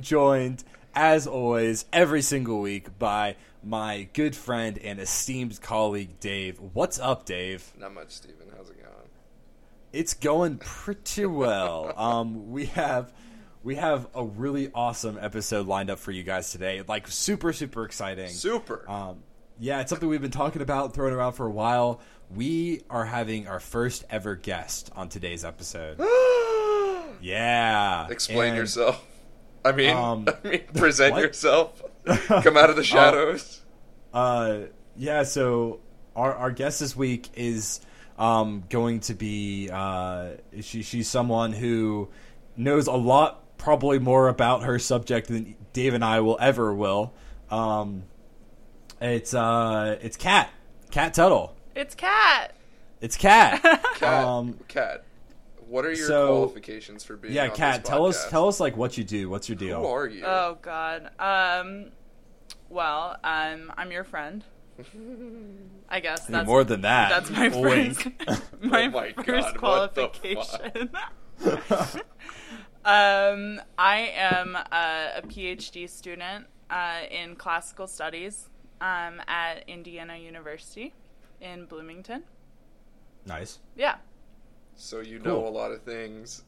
Am joined, as always, every single week by my good friend and esteemed colleague, Dave. What's up, Dave? Not much, Steven. How's it going? It's going pretty well. um, we have we have a really awesome episode lined up for you guys today. Like super, super exciting. Super. Um, yeah, it's something we've been talking about, throwing around for a while. We are having our first ever guest on today's episode. yeah. Explain And, yourself. I mean, Um, I mean, present what? yourself. Come out of the shadows. Uh, yeah. So our our guest this week is um, going to be uh, she she's someone who knows a lot, probably more about her subject than Dave and I will ever will. Um, it's uh, it's Kat, Kat Tuttle. It's Cat. It's Kat. Cat. um, Cat. What are your so- qualifications for being? yeah, on Kat. this Tell us, tell us like what you do. What's your deal? Who are you? Oh God. Um. Well, um, I'm your friend. I guess You're that's more than that. That's my Wink. first. my, Oh my first God, qualification. um, I am a, a PhD student uh, in classical studies um, at Indiana University in Bloomington. nice. Yeah, So you know a lot of things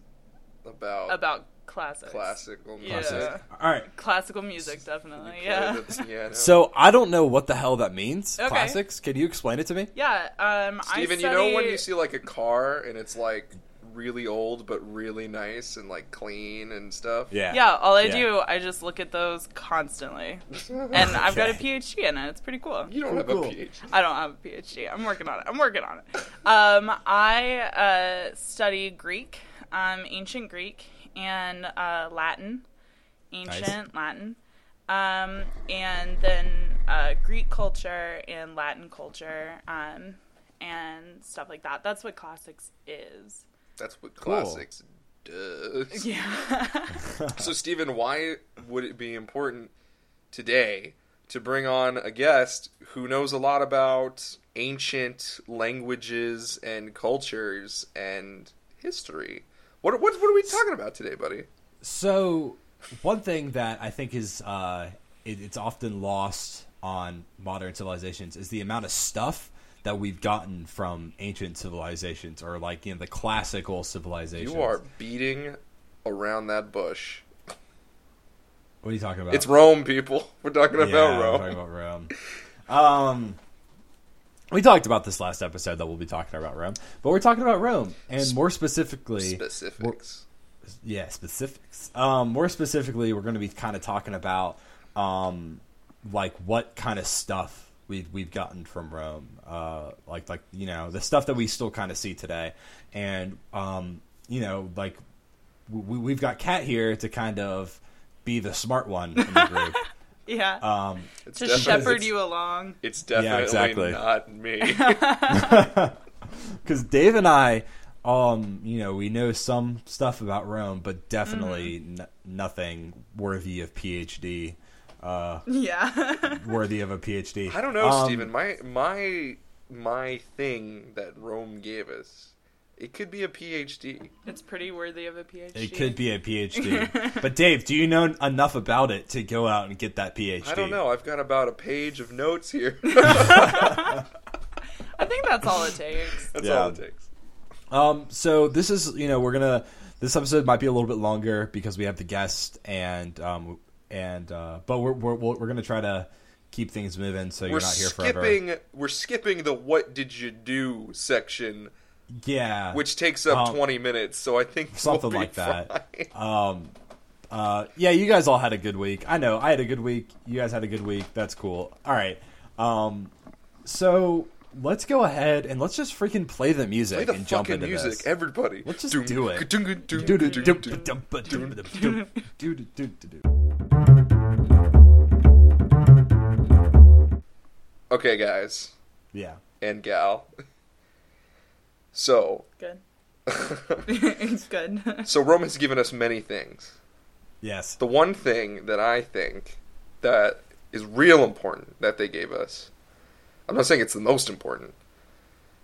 about, about classics. classical Yeah. music. Classic. All right. Classical music, definitely. Play Yeah. So I don't know what the hell that means. Okay. Classics. Can you explain it to me? Yeah, um, Steven, I you know when you see like a car and it's like really old but really nice and like clean and stuff? Yeah. Yeah, all I Yeah. do, I just look at those constantly, and I've got a PhD in it. It's pretty cool. You don't Cool, have cool. a PhD. I don't have a PhD. I'm working on it. I'm working on it. Um, I uh, study Greek, um, ancient Greek, and uh, Latin, ancient Latin, um, and then uh, Greek culture and Latin culture, um, and stuff like that. That's what classics is. That's what Cool. classics does. Yeah. So, Stephen, why would it be important today to bring on a guest who knows a lot about ancient languages and cultures and history? What, what, what are we talking about today, buddy? So one thing that I think is uh, it, it's often lost on modern civilizations is the amount of stuff that we've gotten from ancient civilizations or like you know the classical civilizations. You are beating around that bush. What are you talking about? It's Rome, people. We're talking Yeah, about we're Rome. talking about Rome. Um, we talked about this last episode that we'll be talking about Rome, but we're talking about Rome, and more specifically, Specifics. yeah, specifics. Um, more specifically, we're going to be kind of talking about um, like what kind of stuff we've we've gotten from Rome, uh, like like you know the stuff that we still kind of see today, and um, you know like we, we've got Kat here to kind of be the smart one in the group. yeah. um, It's to shepherd it's- you along. It's definitely exactly. not me. because Dave and I, um, you know, we know some stuff about Rome, but definitely Mm-hmm. n- nothing worthy of PhD. Uh, Yeah. worthy of a PhD. I don't know, Um, Steven. My my my thing that Rome gave us, it could be a PhD. it's pretty worthy of a PhD. It could be a PhD, but Dave, do you know enough about it to go out and get that PhD? I don't know. I've got about a page of notes here. I think that's all it takes. That's Yeah. all it takes. Um, so this is, you know, we're gonna. This episode might be a little bit longer because we have the guest, and um, and uh, but we're we're we're gonna try to keep things moving so you're We're not here forever. We're skipping the "What did you do" section, Yeah, which takes up Um, twenty minutes. So I think something we'll like that. fine. Um, uh, yeah, you guys all had a good week. I know I had a good week. You guys had a good week. That's cool. All right. Um, so let's go ahead and let's just freaking play the music Play the and jump into music, this. everybody. Let's just do it. Okay, guys Yeah. and gal. So, Good. it's good. so Rome has given us many things. Yes. The one thing that I think that is real important that they gave us. I'm not saying it's the most important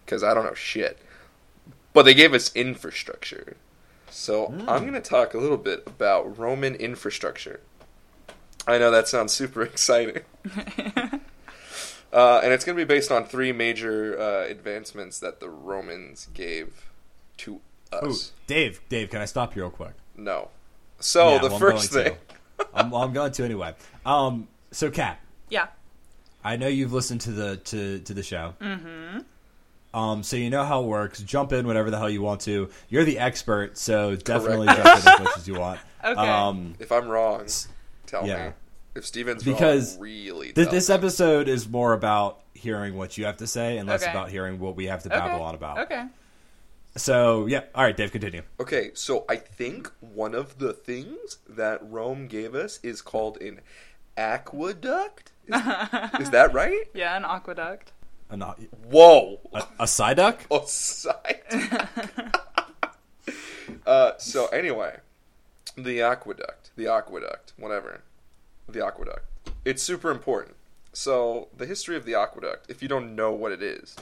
because I don't know shit. But they gave us infrastructure. So hmm. I'm going to talk a little bit about Roman infrastructure. I know that sounds super exciting. Uh, and it's going to be based on three major uh, advancements that the Romans gave to Ooh, us. Dave, Dave, can I stop you real quick? No. So Yeah, the well, I'm first thing. to. I'm, well, I'm going to anyway. Um, so, Kat, Yeah. I know you've listened to the to, to the show. Mm-hmm. Um, so you know how it works. Jump in whenever the hell you want to. You're the expert, so definitely jump in as much as you want. Okay. Um, If I'm wrong, tell yeah. me. If Steven's Because wrong, really th- this me. episode is more about hearing what you have to say and less Okay. about hearing what we have to Okay. babble on about. Okay. So yeah, all right, Dave, continue. Okay, so I think one of the things that Rome gave us is called an aqueduct. Is, is that right? Yeah, an aqueduct. A, no- Whoa! a, a side duck? A side. uh, so anyway, the aqueduct, the aqueduct, whatever, the aqueduct. It's super important. So the history of the aqueduct, if you don't know what it is,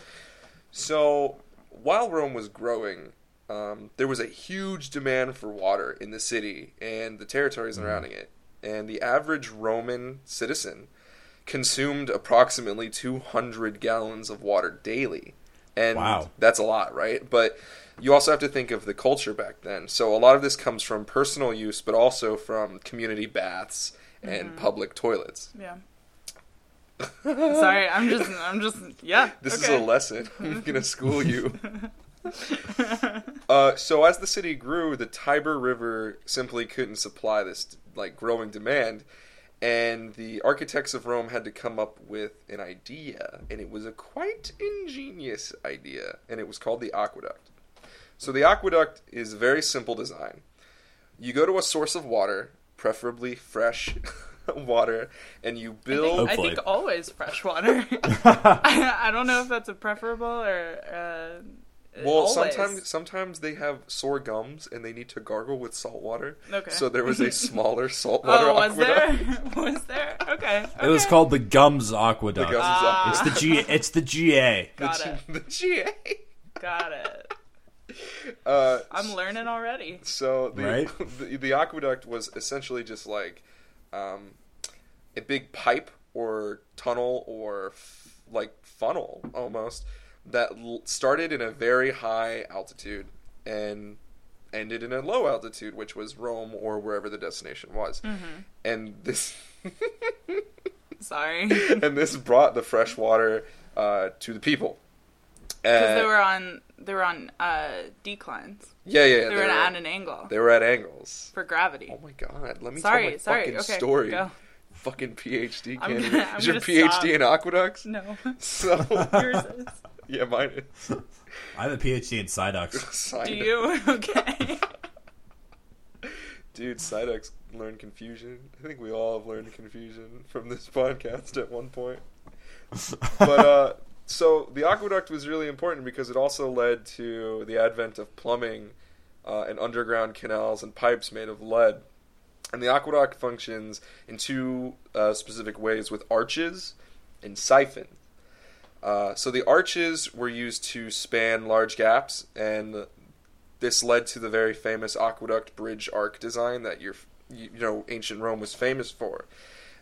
so while Rome was growing, um, there was a huge demand for water in the city and the territories surrounding it, and the average Roman citizen consumed approximately 200 gallons of water daily. And Wow. that's a lot, right? But you also have to think of the culture back then. So a lot of this comes from personal use, but also from community baths and public toilets. Yeah. Sorry, I'm just, I'm just, yeah. This okay. is a lesson. I'm gonna school you. uh, so as the city grew, the Tiber River simply couldn't supply this like growing demand, and the architects of Rome had to come up with an idea, and it was a quite ingenious idea, and it was called the aqueduct. So the aqueduct is a very simple design. You go to a source of water, preferably fresh water, and you I build. think, I think always fresh water. I, I don't know if that's a preferable or. Uh, Well, always. sometimes sometimes they have sore gums and they need to gargle with salt water. Okay. So there was a smaller saltwater Oh, was aqueduct. there? was there? Okay. It was called the Gums Aqueduct. The Gums Ah. It's the G. It's the GA. Got the, it. the GA. Got it. Uh, I'm learning already. so the, Right? the the aqueduct was essentially just like um, a big pipe or tunnel or f- like funnel almost that l- started in a very high altitude and ended in a low altitude, which was Rome or wherever the destination was. Mm-hmm. And this Sorry. and this brought the fresh water uh, to the people. Because they were on they were on uh, declines. yeah, yeah, yeah, They were at an angle they were at angles. for gravity. Oh my god! Let me sorry, tell my sorry. fucking Okay, story. go. Fucking PhD I'm candidate. gonna- I'm is your PhD stop. in aqueducts? No, So yours is. yeah, mine is. I have a PhD in side ducks. Do you? Okay. Dude, Psyducks learned confusion. I think we all have learned confusion from this podcast at one point. But uh, so the aqueduct was really important because it also led to the advent of plumbing uh, and underground canals and pipes made of lead. And the aqueduct functions in two uh, specific ways with arches and siphons. Uh, so the arches were used to span large gaps, and this led to the very famous aqueduct bridge arc design that you're, you know ancient Rome was famous for,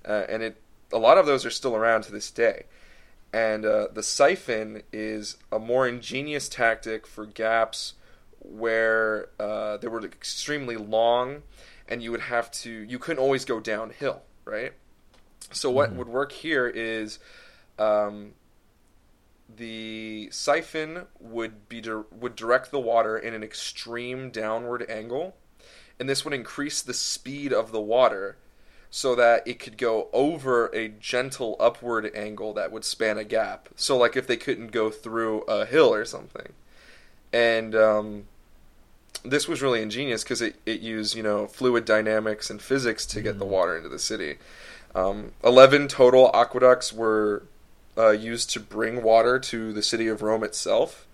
uh, and it a lot of those are still around to this day. And uh, the siphon is a more ingenious tactic for gaps where uh, they were extremely long, and you would have to you couldn't always go downhill, right? So what would work here is. Um, the siphon would be dir- would direct the water in an extreme downward angle, and this would increase the speed of the water so that it could go over a gentle upward angle that would span a gap. So like if they couldn't go through a hill or something, and um, this was really ingenious because it, it used you know fluid dynamics and physics to get the water into the city. Um, Eleven total aqueducts were uh, used to bring water to the city of Rome itself,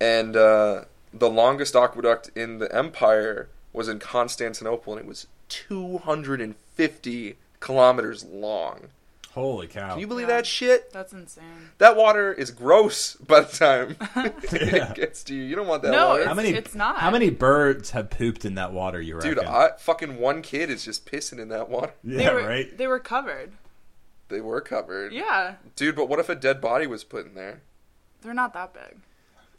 and uh, the longest aqueduct in the empire was in Constantinople, and it was 250 kilometers long. Holy cow! Can you believe Yeah. that shit? That's insane. That water is gross by the time Yeah. it gets to you. You don't want that No, water. how it's- many? it's not. How many birds have pooped in that water? You reckon? Dude, I, fucking one kid is just pissing in that water. They yeah, were, right. They were covered. They were covered. Yeah, Dude, but what if a dead body was put in there? they're not that big.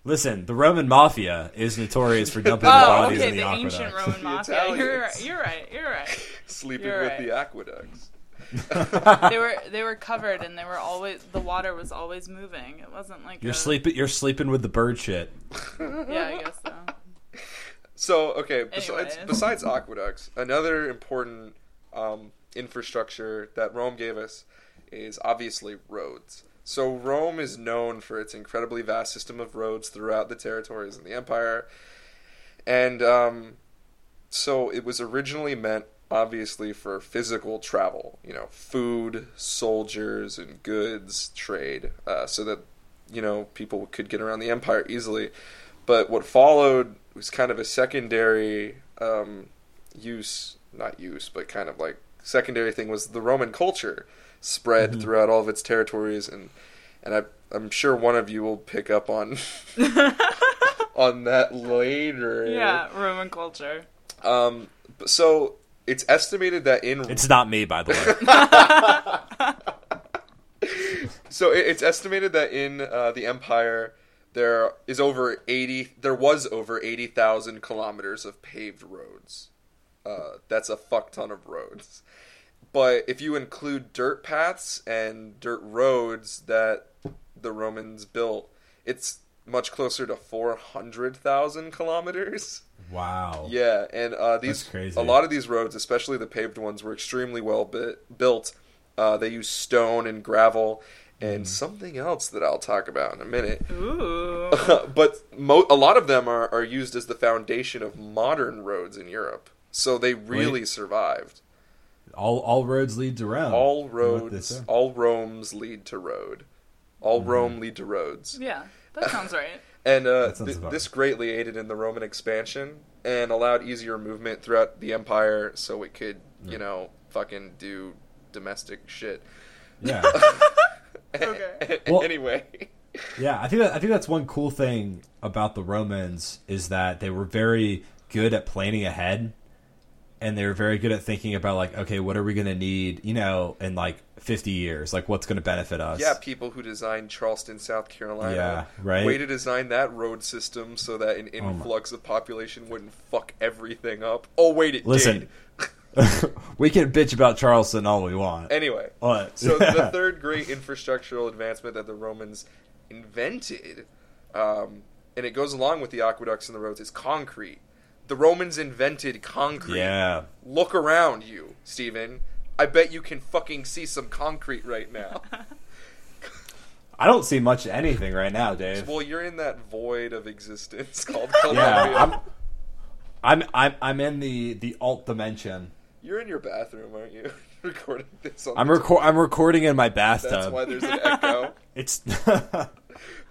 Listen, the Roman mafia is notorious for dumping Oh, the bodies okay, in the, the, ancient aqueducts. Roman The mafia. You're right. You're right. You're right. Sleeping You're with right. the aqueducts. They were they were covered, and they were always the water was always moving. It wasn't like You're a, sleeping. You're sleeping with the bird shit. Yeah, I guess so. So okay, besides Anyways. besides aqueducts, another important um, infrastructure that Rome gave us is obviously roads. So Rome is known for its incredibly vast system of roads throughout the territories in the empire, and um, so it was originally meant obviously for physical travel. You know, food, soldiers, and goods trade, uh, so that you know people could get around the empire easily. But what followed was kind of a secondary um, use, not use, but kind of like secondary thing was the Roman culture spread throughout all of its territories, and and I, I'm sure one of you will pick up on on that later. Yeah, Roman culture. Um. So it's estimated that in It's not me, by the way. So it's estimated that in uh, the empire there is over eighty. There was over eighty thousand kilometers of paved roads. Uh, that's a fuck ton of roads. But if you include dirt paths and dirt roads that the Romans built, it's much closer to four hundred thousand kilometers. wow. Yeah, and uh, these crazy. a lot of these roads, especially the paved ones, were extremely well bit, built. Uh, they use stone and gravel Mm. and something else that I'll talk about in a minute. Ooh. but mo- a lot of them are, are used as the foundation of modern roads in Europe. So they really survived. All all roads lead to Rome. All roads, all Romes lead to road. All Mm-hmm. Rome lead to roads. Yeah, that sounds right. And uh, sounds th- this greatly aided in the Roman expansion and allowed easier movement throughout the empire so it could, you know, fucking do domestic shit. Yeah. Okay. Well- anyway. Yeah, I think that, I think that's one cool thing about the Romans is that they were very good at planning ahead, and they were very good at thinking about like, okay, what are we going to need, you know, in like fifty years, like what's going to benefit us. Yeah, people who designed Charleston, South Carolina. Yeah, right. Way to design that road system so that an Oh influx of population wouldn't fuck everything up. Oh, wait, it Listen. did. we can bitch about Charleston all we want. Anyway. But so the third great infrastructural advancement that the Romans invented, um, and it goes along with the aqueducts and the roads, is concrete. The Romans invented concrete. yeah, Look around you, Stephen. I bet you can fucking see some concrete right now. I don't see much of anything right now, Dave. well, you're in that void of existence called Columbia. Yeah, I'm, I'm, I'm, I'm in the the alt dimension. You're in your bathroom, aren't you? Recording this on I'm the record, I'm recording in my bathtub. That's why there's an echo. It's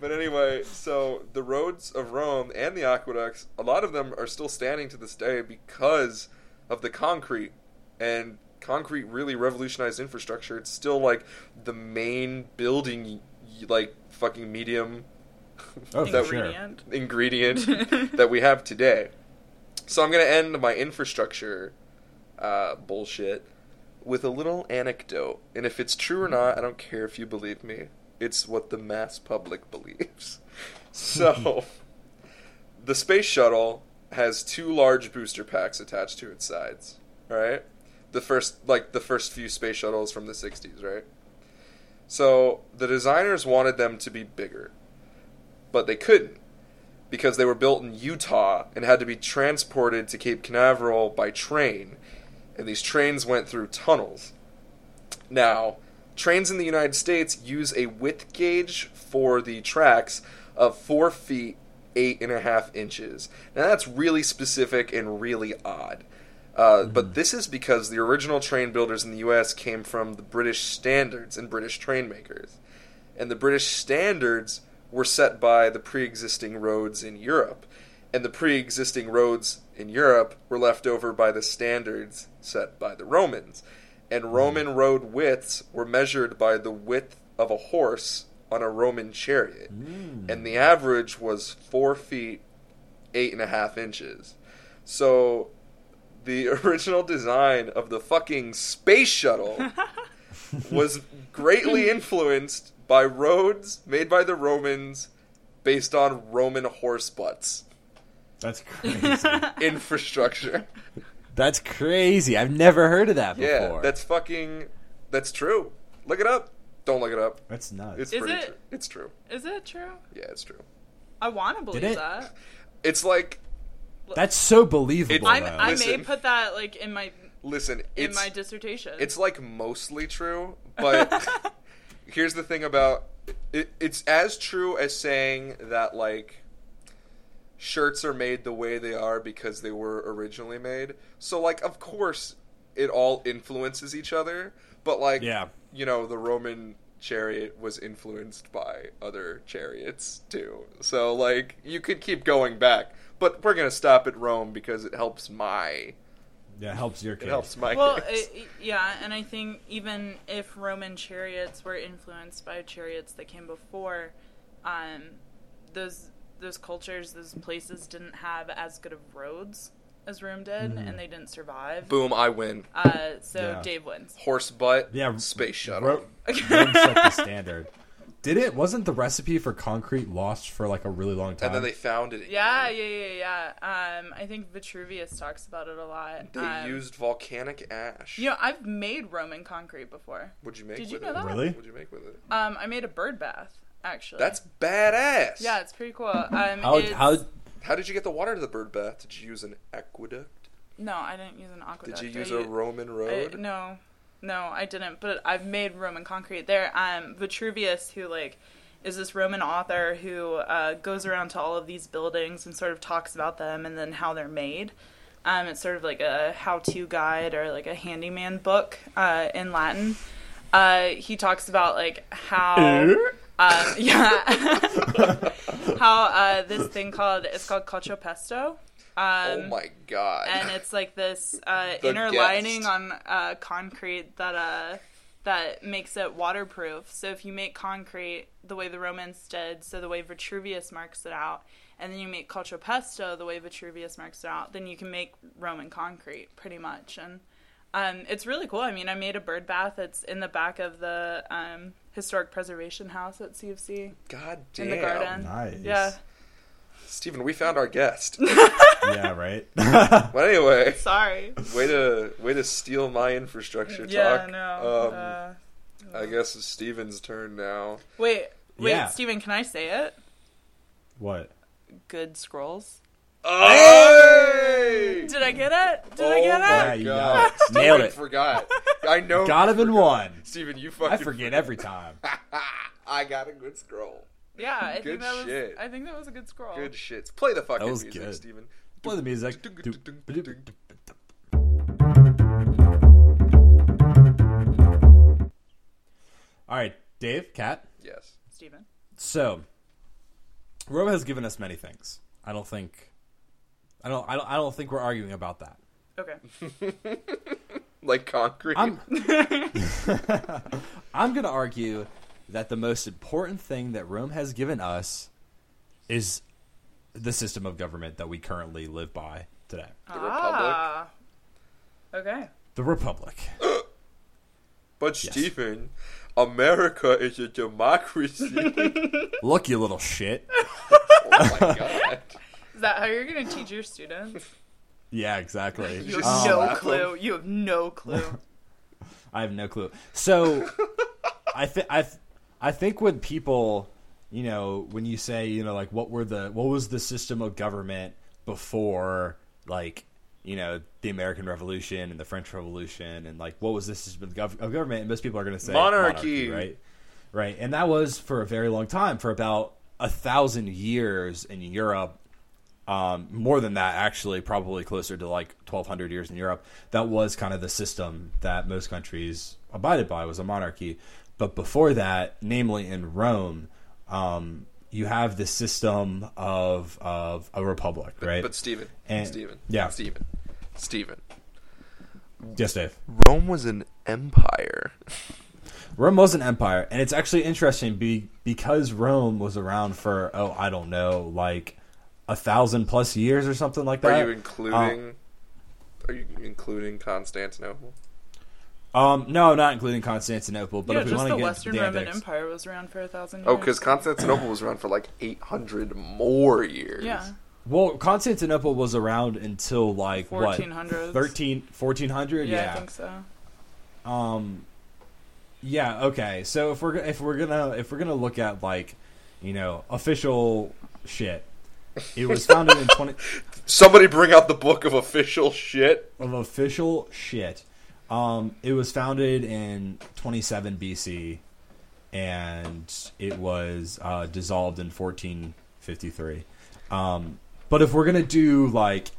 But anyway, so the roads of Rome and the aqueducts, a lot of them are still standing to this day because of the concrete. And concrete really revolutionized infrastructure. It's still like the main building, like fucking medium oh, That- for sure. Ingredient. ingredient that we have today. So I'm going to end my infrastructure uh, bullshit with a little anecdote. And if it's true or not, I don't care if you believe me. It's what the mass public believes. So, the space shuttle has two large booster packs attached to its sides. Right? The first, like the first few space shuttles from the 60s, right? So, the designers wanted them to be bigger, but they couldn't because they were built in Utah and had to be transported to Cape Canaveral by train. And these trains went through tunnels. Now, trains in the United States use a width gauge for the tracks of four feet eight and a half inches. Now that's really specific and really odd. Uh, But this is because the original train builders in the U.S. came from the British standards and British train makers, and the British standards were set by the pre-existing roads in Europe, and the pre-existing roads in Europe were left over by the standards set by the Romans. And Roman road widths were measured by the width of a horse on a Roman chariot, hmm. and the average was four feet eight and a half inches. So, the original design of the fucking space shuttle was greatly influenced by roads made by the Romans based on Roman horse butts That's crazy. infrastructure. That's crazy. I've never heard of that before. Yeah, that's fucking. That's true. Look it up. Don't look it up. that's nuts. It's Is pretty it? true. It's true. Is it true? Yeah, it's true. I want to believe it? that. It's like, That's so believable. It's- I'm, though. I may Listen. put that like in my listen, in it's my dissertation. it's like mostly true, but here's the thing about it, it's as true as saying that like shirts are made the way they are because they were originally made. So like of course it all influences each other, but like Yeah. you know, the Roman chariot was influenced by other chariots too. So like you could keep going back, but we're going to stop at Rome because it helps my yeah, it helps your case. it helps my well, case. it, yeah, and I think even if Roman chariots were influenced by chariots that came before, um, those those cultures, those places didn't have as good of roads as Rome did, Mm. and they didn't survive. Boom, I win. Uh, so Yeah. Dave wins. Horse butt, Yeah, space shuttle. Ro- Rome set the standard. Did it? Wasn't the recipe for concrete lost for like a really long time? and then they found it. Yeah, yeah, yeah, yeah. Um, I think Vitruvius talks about it a lot. They um, used volcanic ash. You know, I've made Roman concrete before. What'd you make Did you with know it? that? Really? What'd you make with it? Um, I made a bird bath actually. That's badass. yeah, it's pretty cool. Um, how, it's- how How did you get the water to the bird bath? Did you use an aqueduct? No, I didn't use an aqueduct. Did you use I a u- Roman I- road? no, no, I didn't. But I've made Roman concrete there. Um, Vitruvius, who like is this Roman author who uh, goes around to all of these buildings and sort of talks about them and then how they're made. Um, it's sort of like a how-to guide or like a handyman book uh, in Latin. Uh, he talks about like how, um, yeah, how uh, this thing called it's called cocciopesto. Um, oh my god. and it's like this uh, inner lining on uh, concrete that uh, that makes it waterproof. So if you make concrete the way the Romans did, so the way Vitruvius marks it out, and then you make cocciopesto the way Vitruvius marks it out, then you can make Roman concrete pretty much. And um, it's really cool. I mean, I made a bird bath. It's in the back of the um, historic preservation house at CFC god damn. in the garden. Nice. Yeah. Stephen, we found our guest. yeah, right. but anyway, Sorry. way to way to steal my infrastructure Yeah. talk. No. Um, uh, I guess it's Steven's turn now. Wait, wait, Yeah. Steven, can I say it? what? Good scrolls. Hey! Did I get it? Did oh I get my Yeah, it? you god. got it. Steven Nailed it. forgot. I know. Got you him in one. Steven, you fucking I forget every time. I got a good scroll. Yeah, I Good think that was. shit. I think that was a good scroll. Good shits. Play the fucking That was music, good. Steven. Play the music. All right, Dave, Cat. Yes. Steven. So, Rome has given us many things. I don't think, I don't, I don't, I don't think we're arguing about that. Okay. Like concrete. I'm, I'm going to argue that the most important thing that Rome has given us is the system of government that we currently live by today, The Republic. Ah. Okay. the Republic. But Yes. Stephen, America is a democracy. Look, you little shit. oh my god. Is that how you're gonna teach your students? Yeah, exactly. You have Just no slap 'em. clue. You have no clue. I have no clue. So, I think I, th- I think when people, you know, when you say, you know, like what were the what was the system of government before, like, you know, the American Revolution and the French Revolution, and like what was this system of, gov- of government? And most people are going to say Monarchy. right? Right, and that was for a very long time, for about a thousand years in Europe. Um, more than that, actually, probably closer to like 1,200 years in Europe. That was kind of the system that most countries abided by was a monarchy. But before that, namely in Rome, um, you have the system of of a republic, right? But Stephen, And- Stephen, yeah. Stephen, Stephen. Yes, Dave. Rome was an empire. Rome was an empire, and it's actually interesting be, because Rome was around for oh I don't know like a thousand plus years or something like that. Are you including? are you including Constantinople? Um, no, not including Constantinople. But yeah, if we just want the to get Western the Roman antics- Empire was around for a thousand years. Oh, because Constantinople was around for like 800 more years. yeah, well, Constantinople was around until like what 1400s. 13, 1400? Yeah, Yeah, I think so. Um, yeah. Okay. So if we're if we're gonna if we're gonna look at like you know official shit, it was founded in twenty Somebody bring out the book of official shit. of official shit. Um, it was founded in 27 BC, and it was uh, dissolved in 1453. Um, but if we're gonna do like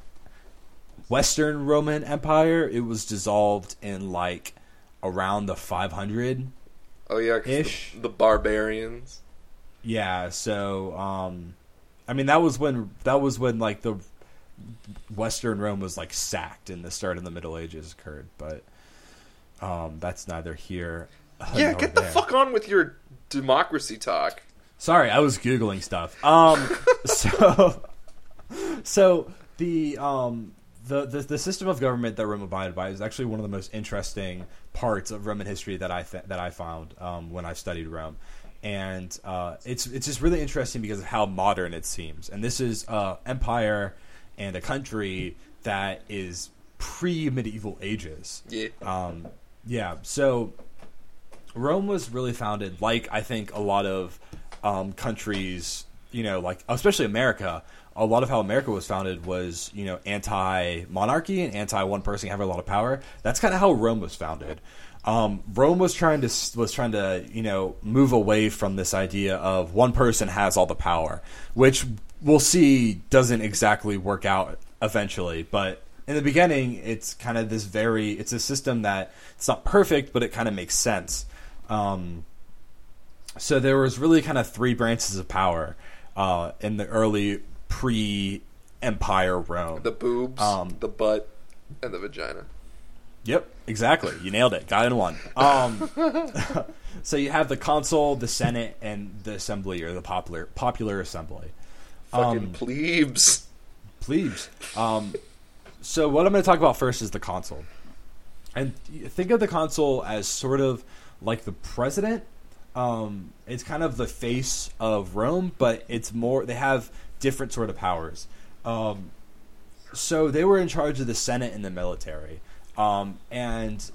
Western Roman Empire, it was dissolved in like around the 500 Oh yeah, Ish. The, the barbarians. Yeah, so um I mean that was when that was when like the Western Rome was like sacked and the start of the Middle Ages occurred, but um that's neither here. Yeah, get the there. fuck on with your democracy talk. Sorry, I was googling stuff. Um so so the um the, the the system of government that Rome abided by is actually one of the most interesting parts of Roman history that I th- that I found um, when I studied Rome, and uh, it's it's just really interesting because of how modern it seems. And this is uh, empire and a country that is pre medieval ages. Yeah. Um, yeah, so Rome was really founded, like I think a lot of um, countries, you know, like especially America. A lot of how America was founded was, you know, anti-monarchy and anti-one person having a lot of power. That's kind of how Rome was founded. Um, Rome was trying to was trying to, you know, move away from this idea of one person has all the power, which we'll see doesn't exactly work out eventually. But in the beginning, it's kind of this very it's a system that it's not perfect, but it kind of makes sense. Um, so there was really kind of three branches of power uh, in the early pre-empire Rome. The boobs, Um, the butt, and the vagina. Yep, exactly. You nailed it. Got in one. Um, so you have the consul, the senate, and the assembly or the popular popular assembly. Fucking Um, plebes. Plebes. Um, so what I'm going to talk about first is the consul, and think of the consul as sort of like the president. Um, it's kind of the face of Rome, but it's more. They have different sort of powers. Um, so they were in charge of the senate and the military, um, and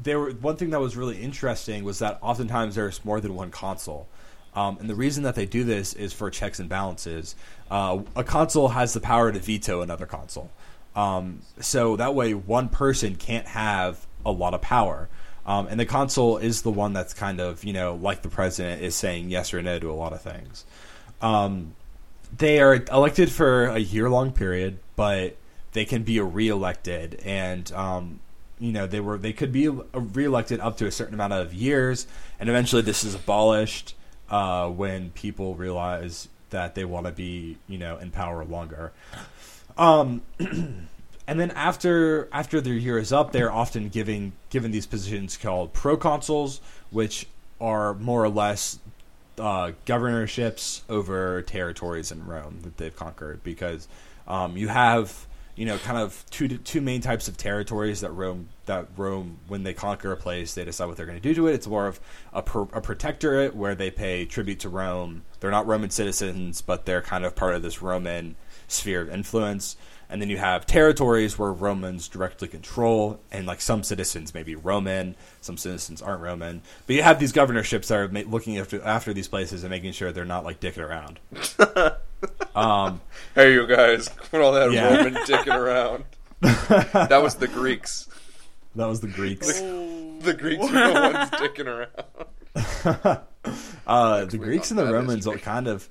there were one thing that was really interesting was that oftentimes there's more than one consul. Um, and the reason that they do this is for checks and balances. Uh, a consul has the power to veto another consul. Um, so that way, one person can't have a lot of power. Um, and the consul is the one that's kind of, you know, like the president is saying yes or no to a lot of things. Um, they are elected for a year long period, but they can be reelected. And, um, you know, they were they could be reelected up to a certain amount of years, and eventually this is abolished uh, when people realize that they want to be, you know, in power longer. Um, and then after after their year is up, they're often giving given these positions called proconsuls, which are more or less uh, governorships over territories in Rome that they've conquered. Because um, you have you know kind of two two main types of territories that Rome that Rome when they conquer a place they decide what they're going to do to it. It's more of a, pro, a protectorate where they pay tribute to Rome. They're not Roman citizens, but they're kind of part of this Roman sphere of influence. And then you have territories where Romans directly control, and like some citizens may be Roman, some citizens aren't Roman. But you have these governorships that are ma- looking after after these places and making sure they're not like dicking around. um, Hey, you guys, quit all that Yeah. Roman dicking around. that was the Greeks. that was the Greeks. The Greeks were the ones dicking around. Uh, the Greeks and the Romans all kind of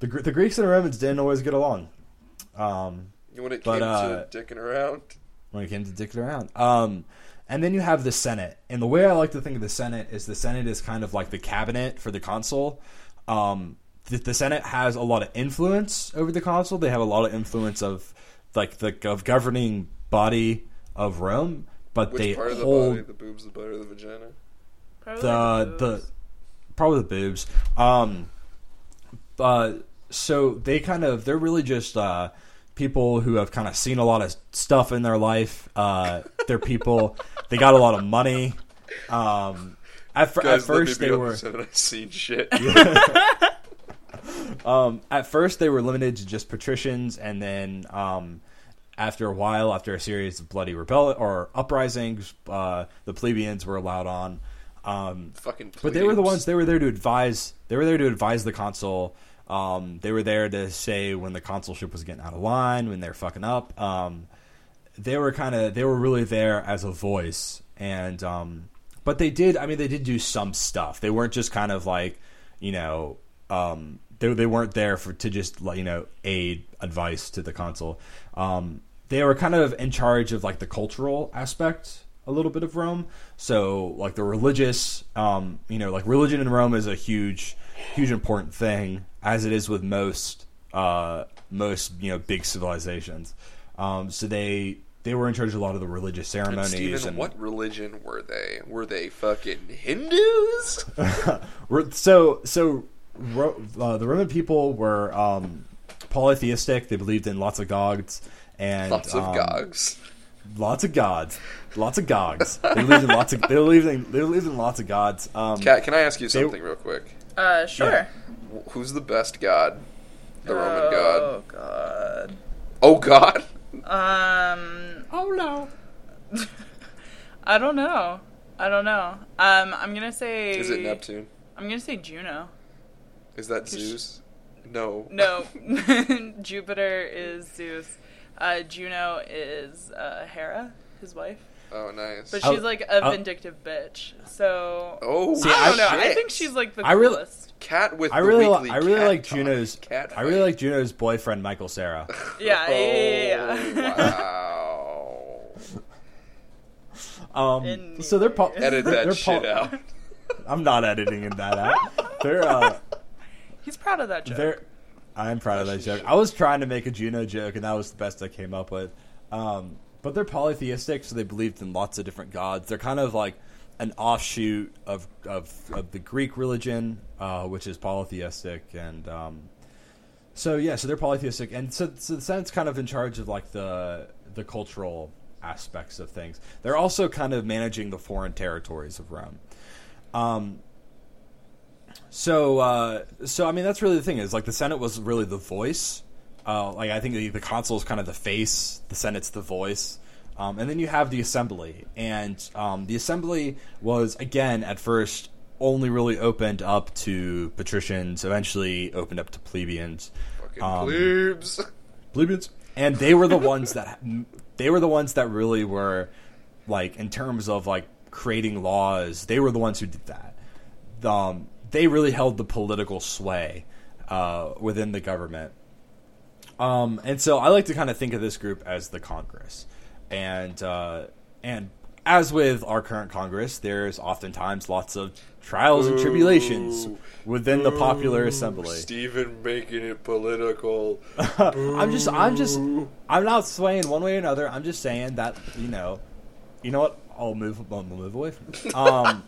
the the Greeks and the Romans didn't always get along. Um, When it But, came uh, to dicking around, when it came to dicking around. Um, and then you have the Senate, and the way I like to think of the Senate is the Senate is kind of like the cabinet for the consul. Um, the, the Senate has a lot of influence over the consul. They have a lot of influence of like the of governing body of Rome, but Which they part of the hold body? The boobs, the butt, or the vagina? Probably the the boobs. probably the boobs. Um, uh, so they kind of they're really just uh, people who have kind of seen a lot of stuff in their life. Uh, they're people they got a lot of money. Um, at, fir- at Guys, let me first be they were this I've seen shit. um, at first they were limited to just patricians, and then um, after a while, after a series of bloody rebel or uprisings, uh, the plebeians were allowed on. Um, Fucking. But they were the ones. They were there to advise. They were there to advise the consul. Um, they were there to say when the consulship was getting out of line, when they're fucking up. Um, they were kind of. They were really there as a voice, and um, but they did. I mean, they did do some stuff. They weren't just kind of like, you know, um, they they weren't there for to just you know aid advice to the consul. Um, they were kind of in charge of like the cultural aspect a little bit of Rome. So like the religious, um, you know, like religion in Rome is a huge, huge important thing, as it is with most, uh, most you know big civilizations. Um, so they they were in charge of a lot of the religious And ceremonies. Steven, and, what religion were they? Were they fucking Hindus? So so Ro- uh, the Roman people were um, polytheistic. They believed in lots of gods and Lots of um, gogs. lots of gods, lots of gods. They believed in lots of they believed in they believed in lots of gods. Um, Kat, can I ask you they- something real quick? Uh, sure. Wh- Who's the best god? The Roman god. Oh god. Oh god. Um, oh no. I don't know. I don't know. Um, I'm gonna say. Is it Neptune? I'm gonna say Juno. Is that Cause- Zeus? No. No, Jupiter is Zeus. Uh, Juno is uh, Hera, his wife. Oh, nice. But Oh, she's like a oh. vindictive bitch. So oh, See, I don't know. shit. I think she's like the I really- coolest. cat with I really, li- weekly I really cat like talk. Juno's. Cat I really like Juno's boyfriend, Michael Cera. Yeah, yeah, yeah, yeah, Oh, wow. Um, In so they're po- Edit they're that shit po- out. I'm not editing in that out. They're uh, He's proud of that joke. they're. I'm proud of that joke. I was trying to make a Juno joke, and that was the best I came up with. Um, but they're polytheistic, so they believed in lots of different gods. They're kind of like an offshoot of of, of the Greek religion, uh, which is polytheistic, and um, so yeah, so they're polytheistic, and so, so the Senate's kind of in charge of like the the cultural aspects of things. They're also kind of managing the foreign territories of Rome. Um, so, uh, so I mean, that's really the thing is like the Senate was really the voice. Uh, like I think the, the consul is kind of the face, the Senate's the voice, um, and then you have the assembly, and um, the assembly was again at first only really opened up to patricians, eventually opened up to plebeians, Fucking Um, plebes. plebeians, and they were the ones that they were the ones that really were like in terms of like creating laws. They were the ones who did that. Um, they really held the political sway uh, within the government. Um, and so I like to kind of think of this group as the Congress, and uh, and as with our current Congress, there's oftentimes lots of trials and tribulations Ooh. within the popular assembly. Stephen making it political. I'm just, I'm just, I'm not swaying one way or another. I'm just saying that you know, you know what? I'll move, I'll move away from it. Um,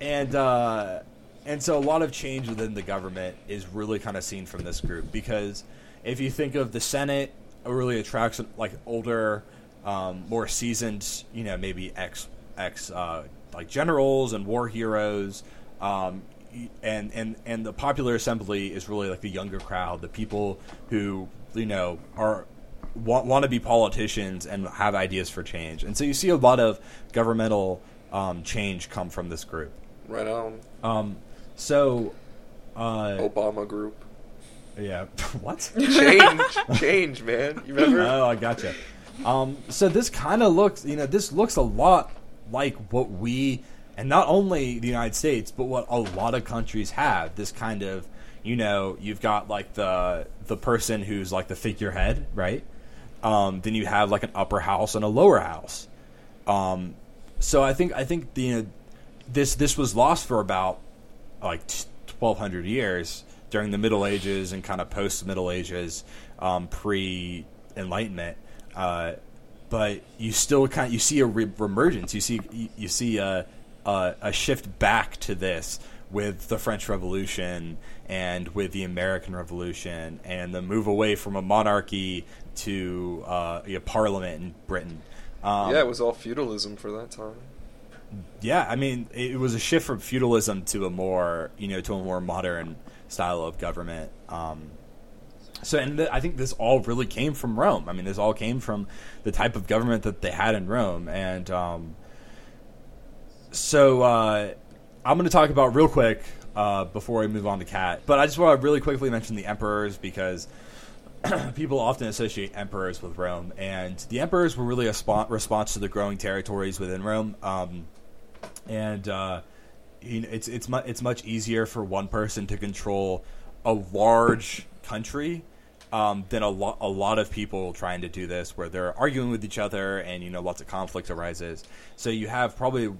and uh, and so a lot of change within the government is really kind of seen from this group because if you think of the Senate, it really attracts like older, um, more seasoned, you know, maybe ex ex uh, like generals and war heroes. Um, and, and and the popular assembly is really like the younger crowd, the people who you know are want, want to be politicians and have ideas for change. And so you see a lot of governmental um, change come from this group. Right on. Um, so, uh, Obama group. yeah, what? Change, change, man. You remember? oh, I gotcha. Um, so this kind of looks, you know, this looks a lot like what we, and not only the United States, but what a lot of countries have. This kind of, you know, you've got like the the person who's like the figurehead, right? Um, then you have like an upper house and a lower house. Um, so I think I think the you know, this this was lost for about like twelve hundred years during the Middle Ages and kind of post Middle Ages, um, pre Enlightenment. Uh, but you still kind of, you see a re- reemergence. You see you, you see a, a a shift back to this with the French Revolution and with the American Revolution and the move away from a monarchy to uh, a parliament in Britain. Um, yeah, it was all feudalism for that time. Yeah, I mean, it was a shift from feudalism to a more, you know, to a more modern style of government. Um, so, and th- I think this all really came from Rome. I mean, this all came from the type of government that they had in Rome, and um, so uh, I'm going to talk about real quick uh, before we move on to Cat. But I just want to really quickly mention the emperors because people often associate emperors with Rome, and the emperors were really a spo- response to the growing territories within Rome. Um, and uh, you know, it's it's mu- it's much easier for one person to control a large country um, than a lot a lot of people trying to do this, where they're arguing with each other, and you know, lots of conflict arises. So you have probably,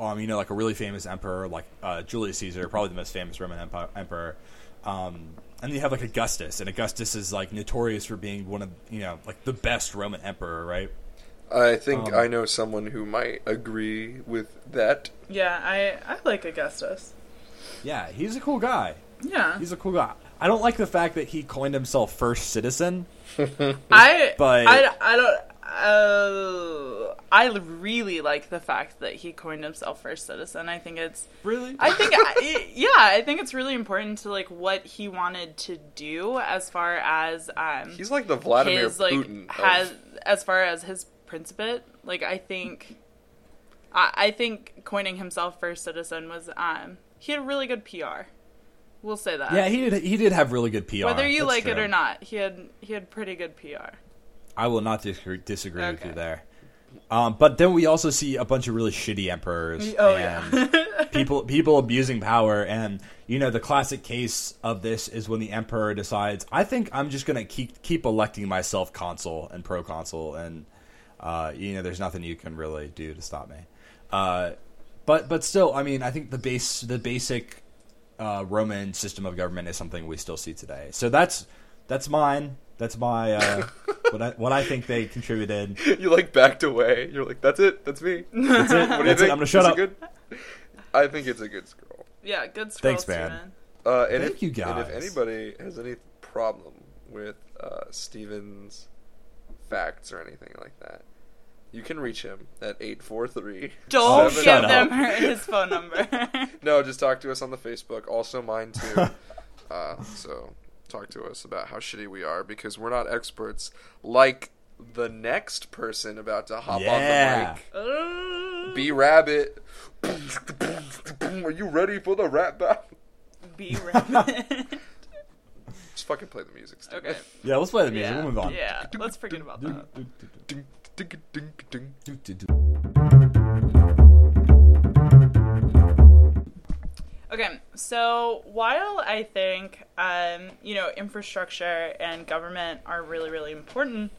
um, you know, like a really famous emperor like uh, Julius Caesar, probably the most famous Roman emperor. Um, and then you have like Augustus, and Augustus is like notorious for being one of you know like the best Roman emperor, right? I think Um, I know someone who might agree with that. Yeah, I I like Augustus. Yeah, he's a cool guy. Yeah, He's a cool guy. I don't like the fact that he coined himself first citizen. I But- I I don't. Uh, I really like the fact that he coined himself first citizen. I think it's. Really? I think, I, yeah, I think it's really important to like what he wanted to do as far as um He's like the Vladimir his like Putin. of- has as far as his principate. Like I think, I, I think coining himself first citizen was um he had really good PR. We'll say that. yeah, he did. He did have really good PR. Whether you That's like it or not, he had he had pretty good PR. I will not disagree, disagree with you there. Um, but then we also see a bunch of really shitty emperors Oh and yeah. people people abusing power. And you know, the classic case of this is when the emperor decides, I think I'm just gonna keep keep electing myself consul and proconsul, and uh, you know, there's nothing you can really do to stop me. Uh, but but still, I mean, I think the base the basic uh, Roman system of government is something we still see today. So that's that's mine. That's my uh, what I what I think they contributed. you like backed away. You're like, that's it. That's me. That's it. What do you That's it. think? I'm gonna shut Is it up. Good? I think it's a good scroll. yeah, good scroll, Thanks, man. Steven. Uh, and Thank if, you, And if anybody has any problem with uh, Steven's facts or anything like that, you can reach him at 843. Don't give Shut them her, his phone number. No, just talk to us on the Facebook. Also mine too. uh, so talk to us about how shitty we are because we're not experts like the next person about to hop Yeah. on the Uh, mic. B Rabbit. Are you ready for the rap battle? Be rabbit. Just fucking play the music. Steve. okay. Yeah, let's play the music. Yeah. We'll move on. Yeah. Let's forget about that. Okay, so while I think um, you know infrastructure and government are really really important,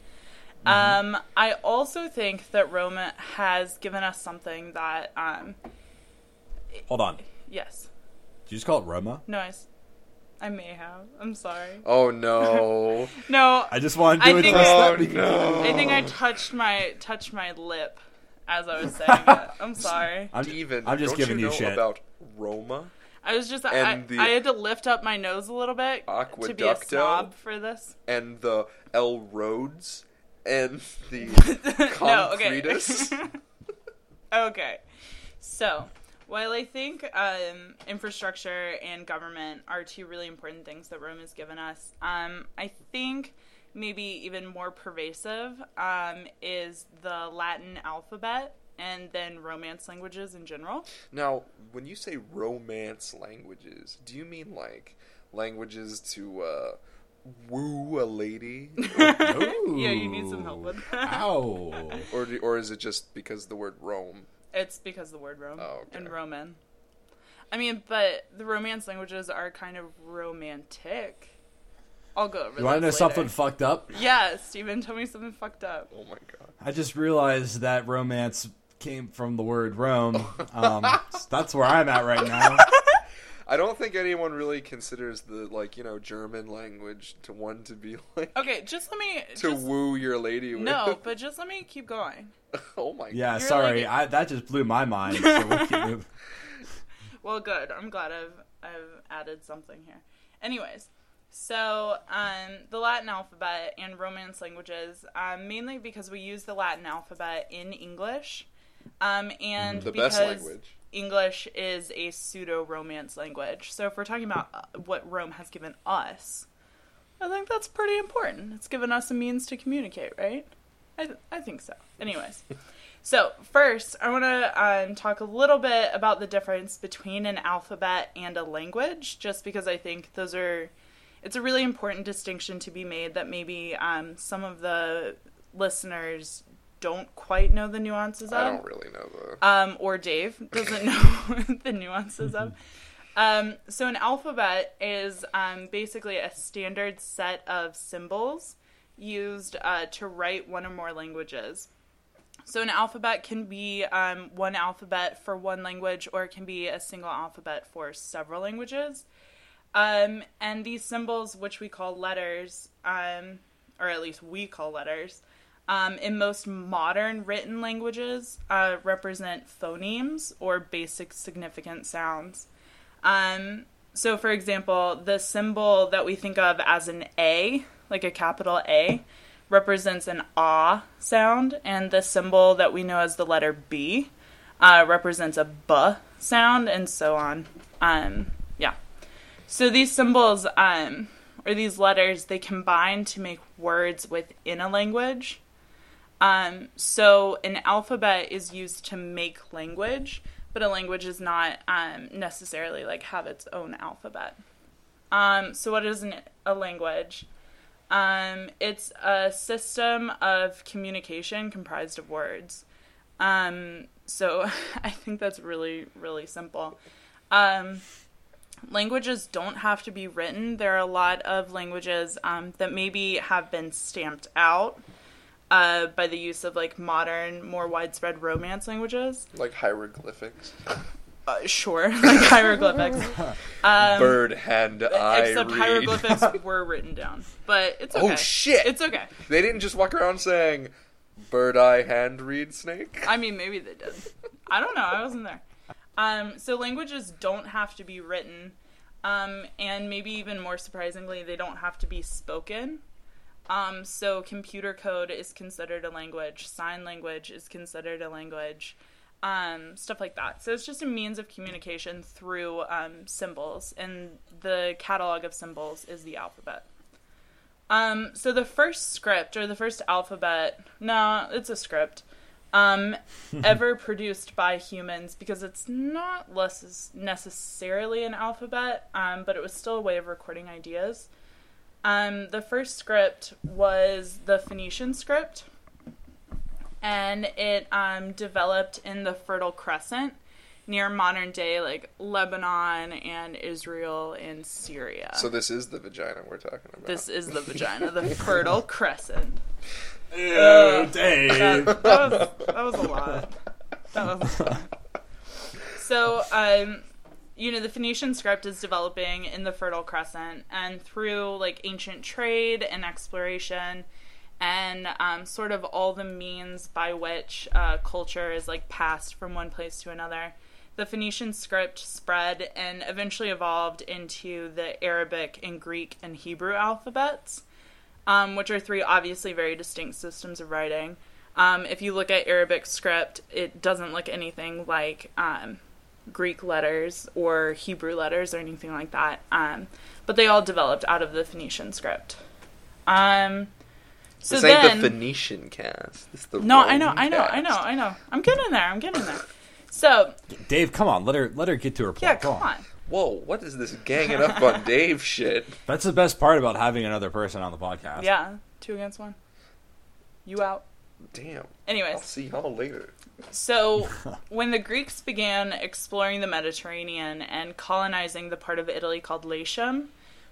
um, I also think that Roma has given us something that um, Hold on. yes, Did you just call it Roma? no, I, I may have. I'm sorry. Oh no. No, I just wanted to I do it. think I- oh no. I think I touched my touched my lip as I was saying it. I'm sorry. I'm, Steven, I'm just don't giving you you know shit. about Roma. I was just I, And the- I had to lift up my nose a little bit to be a snob for this. and the L roads and the no, okay. concretus. okay. So, while I think um, infrastructure and government are two really important things that Rome has given us, um, I think maybe even more pervasive um, is the Latin alphabet and then Romance languages in general. now, when you say romance languages, do you mean like languages to uh, woo a lady, Yeah, you need some help with that. Ow. or do, or is it just because the word Rome? It's because the word Rome Oh, okay. and Roman. I mean, but the Romance languages are kind of romantic. I'll go over. You want to know those something fucked up? Yeah, Steven, tell me something fucked up. Oh my god. I just realized that romance came from the word Rome. Um, that's where I'm at right now. I don't think anyone really considers the like you know German language to one to be like Okay, just let me. to just, woo your lady with. no, but just let me keep going. oh my god. Yeah, You're sorry, like- I, that just blew my mind. So we'll keep moving. Well, good. I'm glad I've I've added something here. Anyways, so um, the Latin alphabet and Romance languages, um, mainly because we use the Latin alphabet in English, um, and The because best language. English is a pseudo Romance language. So if we're talking about uh, what Rome has given us, I think that's pretty important. It's given us a means to communicate, right? I, th- I think so. Anyways. So, first, I want to um, talk a little bit about the difference between an alphabet and a language, just because I think those are, it's a really important distinction to be made that maybe um, some of the listeners don't quite know the nuances of I don't really know the. um, or Dave doesn't know the nuances of. Um, so, an alphabet is um, basically a standard set of symbols used uh, to write one or more languages. So, an alphabet can be um, one alphabet for one language, or it can be a single alphabet for several languages. Um, and these symbols, which we call letters, um, or at least we call letters, um, in most modern written languages, uh, represent phonemes or basic significant sounds. Um, so, for example, the symbol that we think of as an A, like a capital A, represents an ah sound, and the symbol that we know as the letter B uh, represents a b sound, and so on. Um, yeah. So these symbols, um, or these letters, they combine to make words within a language. Um, so an alphabet is used to make language, but a language is not um, necessarily like have its own alphabet. Um, so what is an, a language? Um, it's a system of communication comprised of words. Um, so I think that's really, really simple. Um, languages don't have to be written. There are a lot of languages um, that maybe have been stamped out uh, by the use of like modern, more widespread Romance languages. Like hieroglyphics. Uh, sure, like hieroglyphics. Um, Bird hand eye except read. hieroglyphics were written down, but it's okay. Oh, shit! It's okay. They didn't just walk around saying bird eye hand read snake. I mean, maybe they did. I don't know. I wasn't there. Um, so languages don't have to be written, um, and maybe even more surprisingly, they don't have to be spoken. Um, so computer code is considered a language. Sign language is considered a language. Um, stuff like that. So it's just a means of communication through um, symbols, and the catalog of symbols is the alphabet. Um, so the first script or the first alphabet, no, it's a script, um, ever produced by humans because it's not less necessarily an alphabet, um, but it was still a way of recording ideas. Um, the first script was the Phoenician script, and it um, developed in the Fertile Crescent near modern day like Lebanon and Israel and Syria. So this is the vagina we're talking about. This is the vagina, the Fertile Crescent. Ew, Dave. That, that was that was a lot. That was a lot. So, um, you know, the Phoenician script is developing in the Fertile Crescent, and through like ancient trade and exploration, and um, sort of all the means by which uh, culture is like passed from one place to another. The Phoenician script spread and eventually evolved into the Arabic and Greek and Hebrew alphabets um, which are three obviously very distinct systems of writing. Um, if you look at Arabic script, it doesn't look anything like um, Greek letters or Hebrew letters or anything like that. Um, but they all developed out of the Phoenician script. Um, so this then, ain't the Phoenician cast. This is the no, I Rome know, I know, I know, cast. I know. I'm getting there. I'm getting there. So Dave, come on, let her let her get to her point. yeah, Go come on. Whoa, what is this ganging up on Dave shit? That's the best part about having another person on the podcast. Yeah, two against one. You out. Damn. I'll Anyways, see y'all later. So, when the Greeks began exploring the Mediterranean and colonizing the part of Italy called Latium,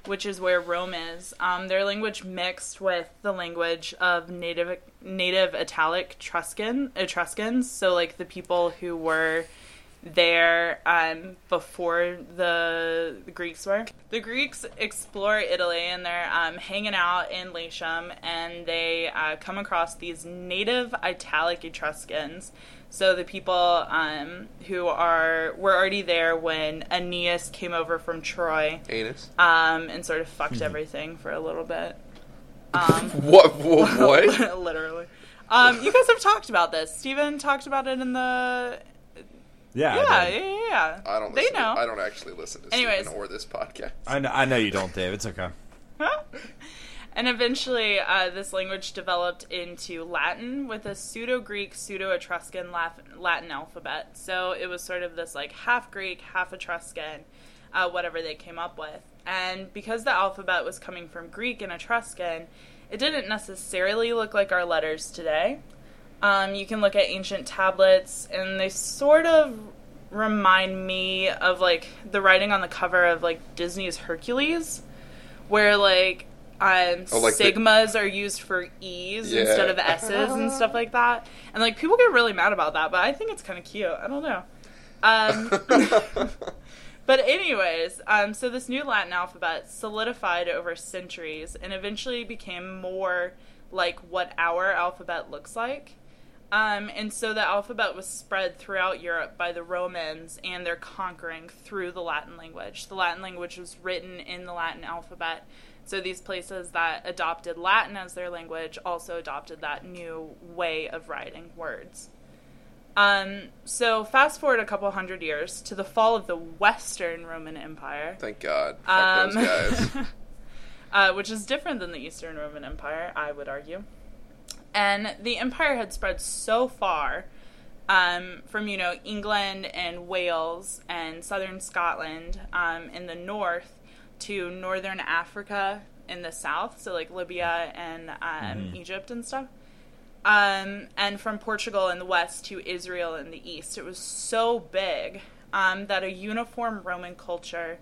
which is where Rome is, um, their language mixed with the language of native native Italic Etruscan Etruscans. So, like the people who were there um, before the, the Greeks were. The Greeks explore Italy and they're um, hanging out in Latium and they uh, come across these native Italic Etruscans. So the people um, who are were already there when Aeneas came over from Troy Anus. um, and sort of fucked everything for a little bit. Um, What? What? what? literally. Um, you guys have talked about this. Steven talked about it in the Yeah, yeah, I, yeah, yeah, yeah. I don't. They know. To, I don't actually listen to Anyways. Steven or this podcast. I know, I know you don't, Dave. It's okay. And eventually, uh, this language developed into Latin with a pseudo Greek, pseudo Etruscan Latin alphabet. So it was sort of this like half Greek, half Etruscan, uh, whatever they came up with. And because the alphabet was coming from Greek and Etruscan, it didn't necessarily look like our letters today. Um, you can look at ancient tablets, and they sort of remind me of like the writing on the cover of like Disney's Hercules, where like um, Oh, like the- sigmas are used for e's Yeah. instead of s's and stuff like that. And like people get really mad about that, but I think it's kind of cute. I don't know. Um, but anyways, um, so this new Latin alphabet solidified over centuries and eventually became more like what our alphabet looks like. Um, and so the alphabet was spread throughout Europe by the Romans and their conquering through the Latin language. The Latin language was written in the Latin alphabet. So these places that adopted Latin as their language also adopted that new way of writing words. Um, so fast forward a couple hundred years to the fall of the Western Roman Empire, Thank God. Um, those guys. uh, which is different than the Eastern Roman Empire, I would argue. And the empire had spread so far um, from, you know, England and Wales and southern Scotland um, in the north to northern Africa in the south, so like Libya and um, Egypt and stuff. Um, and from Portugal in the west to Israel in the east. It was so big um, that a uniform Roman culture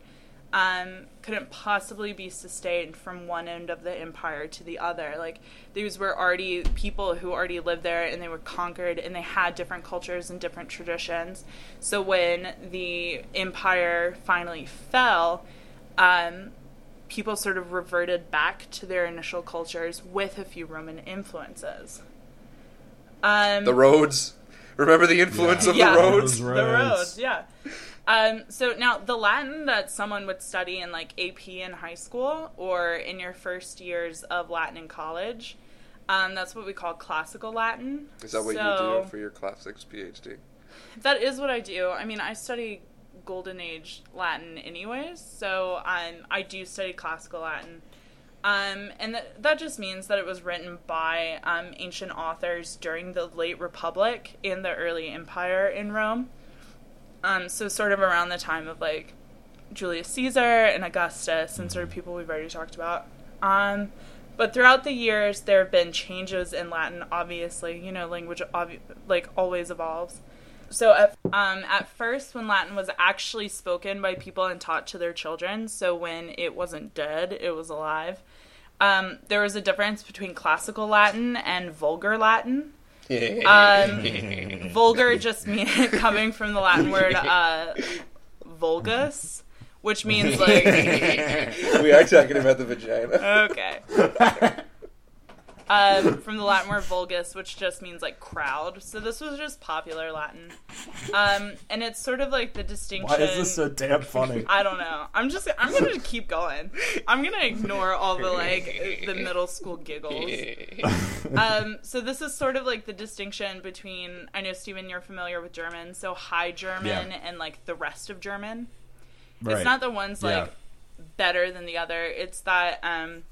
um, couldn't possibly be sustained from one end of the empire to the other. Like these were already people who already lived there and they were conquered and they had different cultures and different traditions. So when the empire finally fell, um, people sort of reverted back to their initial cultures with a few Roman influences. Um, the roads. Remember the influence of yeah, the roads? Those The roads. roads, yeah. Um, so now the Latin that someone would study in like AP in high school or in your first years of Latin in college, um, that's what we call classical Latin. Is that what So- you do for your classics PhD? That is what I do. I mean, I study Golden Age Latin anyways, so um, I do study classical Latin. Um, and th- that just means that it was written by um, ancient authors during the late Republic and the early Empire in Rome. Um, so, sort of around the time of like Julius Caesar and Augustus, and sort of people we've already talked about. Um, but throughout the years, there have been changes in Latin. Obviously, you know, language like always evolves. So at, um, at first, when Latin was actually spoken by people and taught to their children, so when it wasn't dead, it was alive, um, there was a difference between classical Latin and vulgar Latin. Um, vulgar just means coming from the Latin word uh, vulgus, which means like we are talking about the vagina. okay. Um, from the Latin word vulgus, which just means like crowd. So this was just popular Latin, um, and it's sort of like the distinction. Why is this so damn funny? I don't know. I'm just. I'm gonna keep going. I'm gonna ignore all the like the middle school giggles. Um, so this is sort of like the distinction between. I know Stephen, you're familiar with German, so High German Yeah. and like the rest of German. Right. It's not the ones like Yeah. better than the other. It's that um,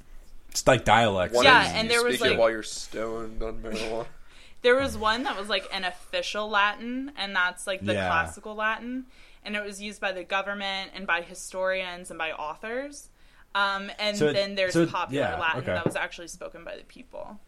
It's like dialects. One Yeah, is and you there was, speak it like- while you're stoned on marijuana. there was one that was like an official Latin, and that's like the Yeah. classical Latin, and it was used by the government and by historians and by authors. Um, and So it- then there's so it- popular yeah, Latin okay. that was actually spoken by the people.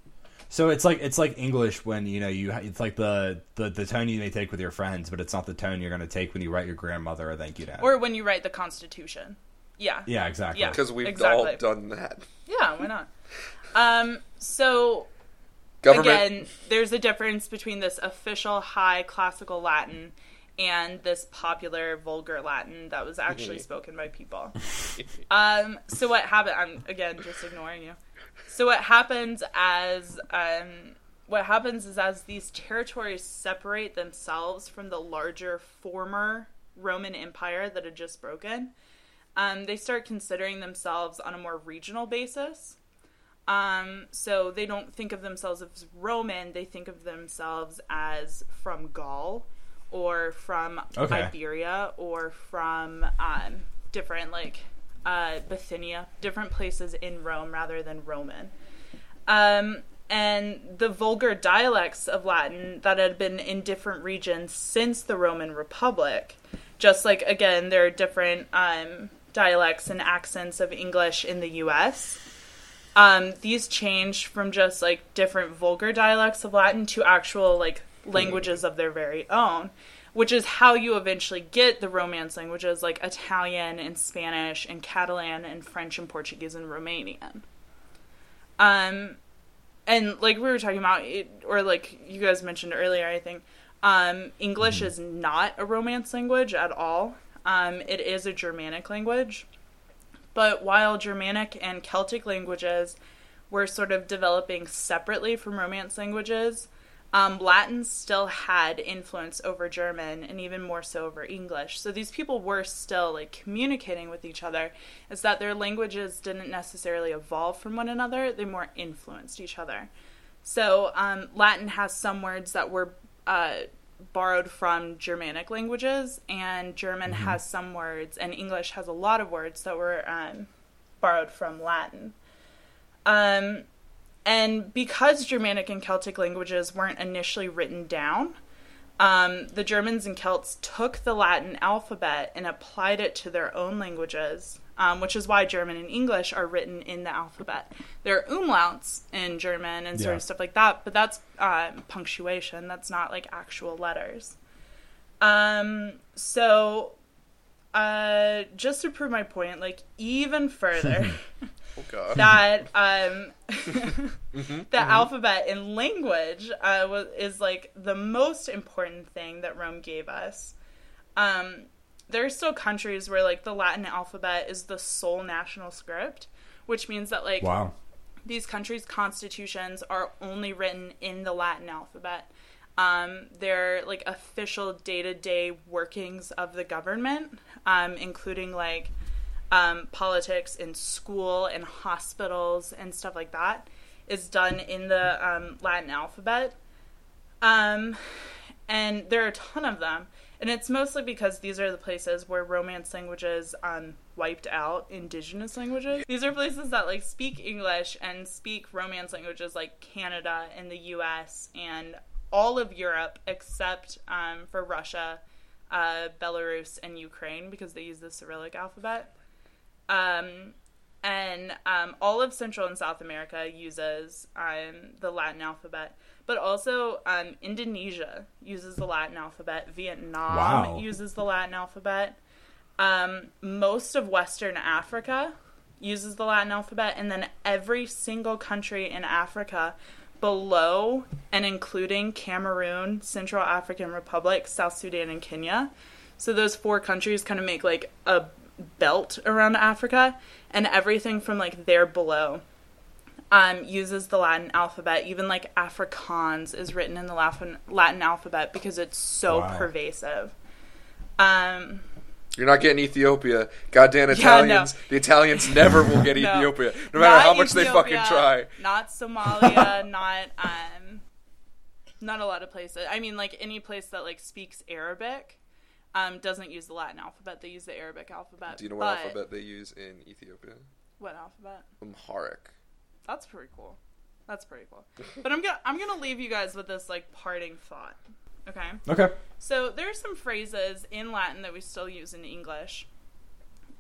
So it's like it's like English when you know you it's like the, the the tone you may take with your friends, but it's not the tone you're going to take when you write your grandmother a thank you note. Or when you write the Constitution. Yeah. yeah, exactly. Yeah. Because we've Exactly. all done that. Yeah, why not? Um, so Government. again, there's a difference between this official high classical Latin and this popular vulgar Latin that was actually spoken by people. Um, so what happened? I'm again just ignoring you. So what happens as um, what happens is as these territories separate themselves from the larger former Roman Empire that had just broken, um, they start considering themselves on a more regional basis. Um, so they don't think of themselves as Roman; they think of themselves as from Gaul, or from Okay. Iberia, or from um, different like uh, Bithynia, different places in Rome rather than Roman. Um, and the vulgar dialects of Latin that had been in different regions since the Roman Republic, just like again, there are different um, dialects and accents of English in the U.S. Um, these change from just like different vulgar dialects of Latin to actual like languages of their very own, which is how you eventually get the Romance languages like Italian and Spanish and Catalan and French and Portuguese and Romanian. Um, and like we were talking about, it, or like you guys mentioned earlier, I think um, English is not a Romance language at all. Um, it is a Germanic language. But while Germanic and Celtic languages were sort of developing separately from Romance languages, um, Latin still had influence over German and even more so over English. So these people were still like communicating with each other. Is that their languages didn't necessarily evolve from one another; they more influenced each other. So um, Latin has some words that were uh, borrowed from Germanic languages, and German has some words, and English has a lot of words that were um, borrowed from Latin. Um, and because Germanic and Celtic languages weren't initially written down, um, the Germans and Celts took the Latin alphabet and applied it to their own languages, um, which is why German and English are written in the alphabet. There are umlauts in German and sort Yeah. of stuff like that, but that's um, punctuation. That's not like actual letters. Um, so, uh, just to prove my point, like even further. Oh that um the alphabet in language uh, was, is like the most important thing that Rome gave us. Um, there are still countries where like the Latin alphabet is the sole national script, which means that like Wow. these countries' constitutions are only written in the Latin alphabet. Um, they're like official day to day workings of the government, um, including like um, politics in school and hospitals and stuff like that, is done in the um, Latin alphabet. Um, and there are a ton of them. And it's mostly because these are the places where Romance languages um, wiped out indigenous languages. These are places that like speak English and speak Romance languages like Canada and the U.S. and all of Europe except um, for Russia, uh, Belarus, and Ukraine because they use the Cyrillic alphabet. Um, and um, all of Central and South America uses um, the Latin alphabet, but also um, Indonesia uses the Latin alphabet. Vietnam Wow. uses the Latin alphabet. Um, most of Western Africa uses the Latin alphabet, and then every single country in Africa below and including Cameroon, Central African Republic, South Sudan, and Kenya. So those four countries kind of make like a belt around Africa, and everything from like there below um, uses the Latin alphabet. Even like Afrikaans is written in the Latin Latin alphabet because it's so Wow. pervasive. Um, You're not getting Ethiopia. Goddamn Yeah, Italians. no. The Italians never will get No. Ethiopia. No matter not how much they fucking try. Not Somalia, not um, not a lot of places. I mean, like any place that like speaks Arabic, um, doesn't use the Latin alphabet. They use the Arabic alphabet. Do you know what but- alphabet they use in Ethiopia? What alphabet? Amharic. That's pretty cool. That's pretty cool. But I'm gonna I'm gonna leave you guys with this like parting thought. Okay. Okay. So there are some phrases in Latin that we still use in English.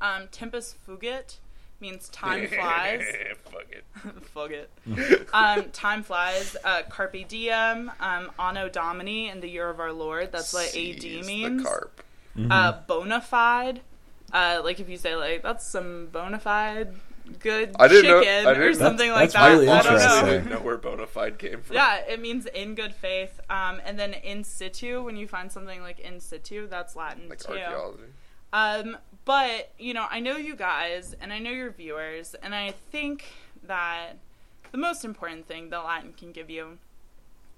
Um, tempus fugit means time flies. Fuck it. Fuck it. um, time flies. Uh, carpe diem. Um, anno domini in the year of our Lord. That's what AD means. The carp. Uh, bona fide. Uh, like if you say like that's some bona fide good I didn't know- chicken I didn't- or something That's- like that's that. really I don't I interesting. know. didn't know where bona fide came from. Yeah, it means in good faith. Um, and then in situ, when you find something like in situ, that's Latin Like too. archaeology. Um, but you know, I know you guys, and I know your viewers, and I think that the most important thing that Latin can give you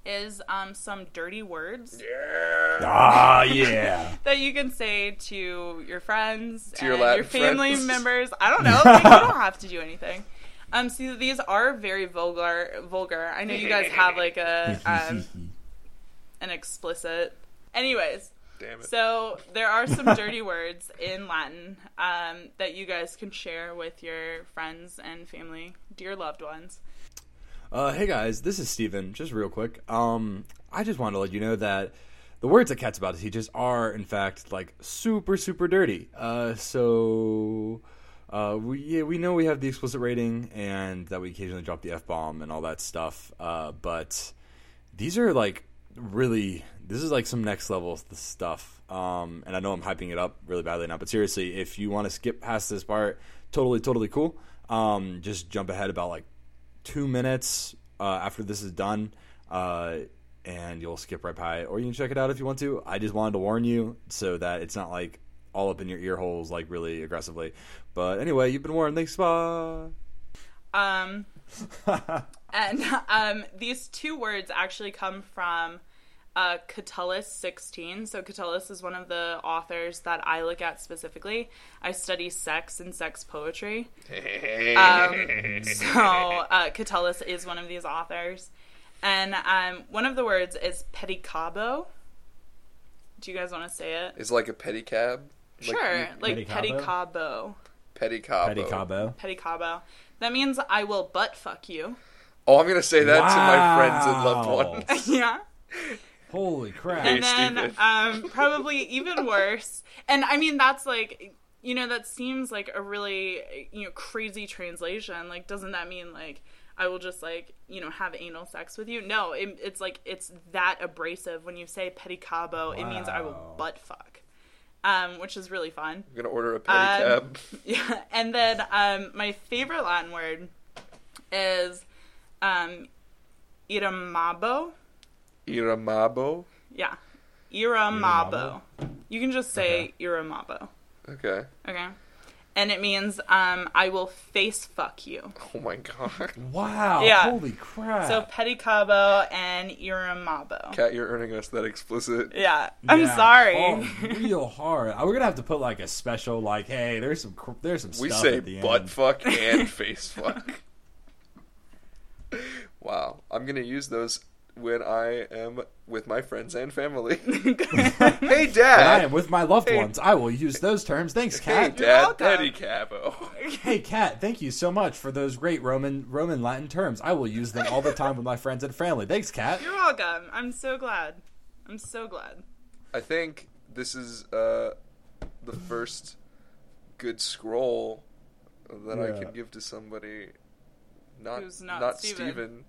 is um, some dirty words Yeah. Ah, yeah. that you can say to your friends To your Latin your family friends. members. I don't know. Like, you don't have to do anything. Um, see, these are very vulgar. Vulgar. I know you guys have like a um, an explicit. Anyways, Damn it. so there are some dirty words in Latin um, that you guys can share with your friends and family, dear loved ones. Uh, hey guys, this is Steven. Just real quick. Um, I just wanted to let you know that the words that Cat's about to teach us are, in fact, like super, super dirty. Uh, so uh, we yeah, we know we have the explicit rating and that we occasionally drop the f bomb and all that stuff. Uh, but these are like really this is like some next level stuff. Um, and I know I'm hyping it up really badly now, but seriously, if you want to skip past this part, totally, totally cool. Um, just jump ahead about like two minutes uh, after this is done, uh, and you'll skip right by it, or you can check it out if you want to. I just wanted to warn you so that it's not like all up in your ear holes like really aggressively. But anyway, you've been warned. Thanks, bye. Um, and um, these two words actually come from uh, Catullus 16. So, Catullus is one of the authors that I look at specifically. I study sex and sex poetry. Um, so, uh, Catullus is one of these authors. And um, one of the words is pedicabo. Do you guys want to say it? It's like a pedicab. Sure, like pedicabo? pedicabo. Pedicabo. Petty Pedicabo. That means I will butt fuck you. Oh, I'm gonna say that to my friends and loved ones. yeah. Holy crap! And then um, probably even worse. And I mean, that's like, you know, that seems like a really, you know, crazy translation. Like, doesn't that mean like I will just like, you know, have anal sex with you? No, it, it's like it's that abrasive. When you say pedicabo, it means I will butt fuck, um, which is really fun. I'm gonna order a pedicab. Um, Yeah, and then um, my favorite Latin word is um, irrumabo. Irrumabo. Yeah, irrumabo. You can just say irrumabo. Okay. Okay, and it means um, I will face fuck you. Oh my god. Wow! Yeah. Holy crap! So pedicabo and irrumabo. Cat, you're earning us that explicit. Yeah, I'm Yeah. sorry. Oh, real hard. We're gonna have to put like a special, like, hey, there's some, cr- there's some We stuff say at the butt end. fuck and face fuck. Wow. I'm gonna use those when I am with my friends and family. hey, When I am with my loved Hey. ones, I will use those terms. Thanks, Cat. Hey, Kat. You're Dad. welcome. Pedicabo. Hey, Kat. Thank you so much for those great Roman Roman Latin terms. I will use them all the time with my friends and family. Thanks, Cat. You're welcome. I'm so glad. I'm so glad. I think this is uh, the first good scroll that I can give to somebody. Not Who's not not Steven. Steven.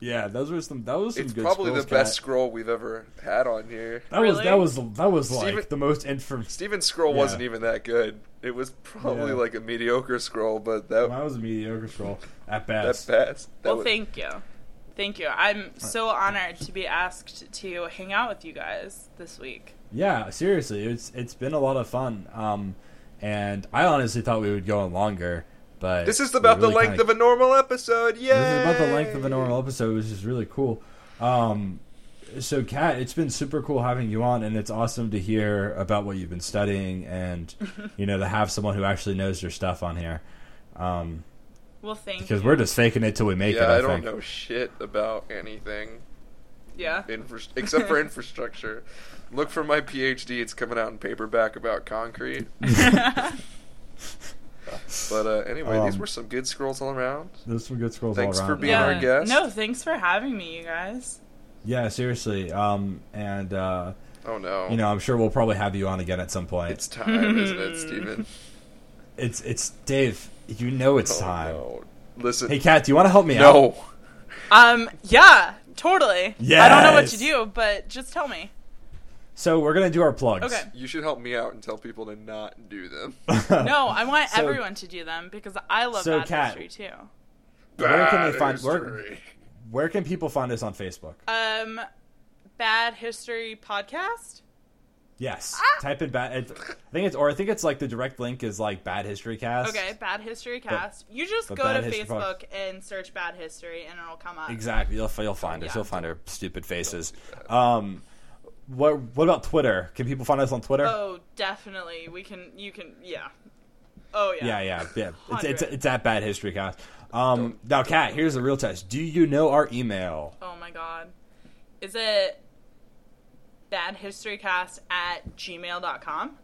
Yeah, those were some. That was some It's good. probably the scrolls, best scroll we've ever had on here. That was that was that was like Steven- the most inform. Steven's scroll Yeah. wasn't even that good. It was probably Yeah. like a mediocre scroll, but that That was a mediocre scroll at that's best. best. That well, was, thank you. Thank you. I'm so honored to be asked to hang out with you guys this week. Yeah, seriously, it's it's been a lot of fun. Um, and I honestly thought we would go on longer, but this is about really the length kinda- of a normal episode. Yeah, This is about the length of a normal episode, which is really cool. Um, so, Kat, it's been super cool having you on, and it's awesome to hear about what you've been studying, and you know, to have someone who actually knows your stuff on here. Um, Well, thank because you. we're just faking it till we make Yeah, it. I, I don't think. know shit about anything yeah. infra- except for infrastructure. Look for my PhD. It's coming out in paperback about concrete. But uh, anyway, these Um, were some good scrolls all around. There's some good scrolls Thanks all for being yeah. our guest. No, thanks for having me, you guys. Yeah, seriously. Um, and uh, Oh no, you know, I'm sure we'll probably have you on again at some point. it's time, isn't it, Steven? It's it's Dave. You know it's Oh, time. no. Listen, Hey, Kat, do you want to help me out? no. Um, yeah, totally. Yeah. I don't know what to do, but just tell me. So we're gonna do our plugs. Okay. You should help me out and tell people to not do them. No, I want So- everyone to do them because I love So, bad Kat- history too. Where can they Bad find- where- history. Where can people find us on Facebook? Um, bad history podcast. Yes. Ah! Type in bad. It, I think it's or I think it's like the direct link is like bad history cast. Okay, bad history cast. you just go to History Facebook and search bad history, and it'll come up. Exactly. You'll you'll find us. Yeah. You'll find our stupid faces. Um, what what about Twitter? Can people find us on Twitter? Oh, definitely. We can. You can. Yeah. Oh yeah. Yeah, yeah, yeah. It's, it's, it's at Bad History Cast. Um, now, Kat, here's the real test. Do you know our email? Oh my god. Is it badhistorycast at gmail.com?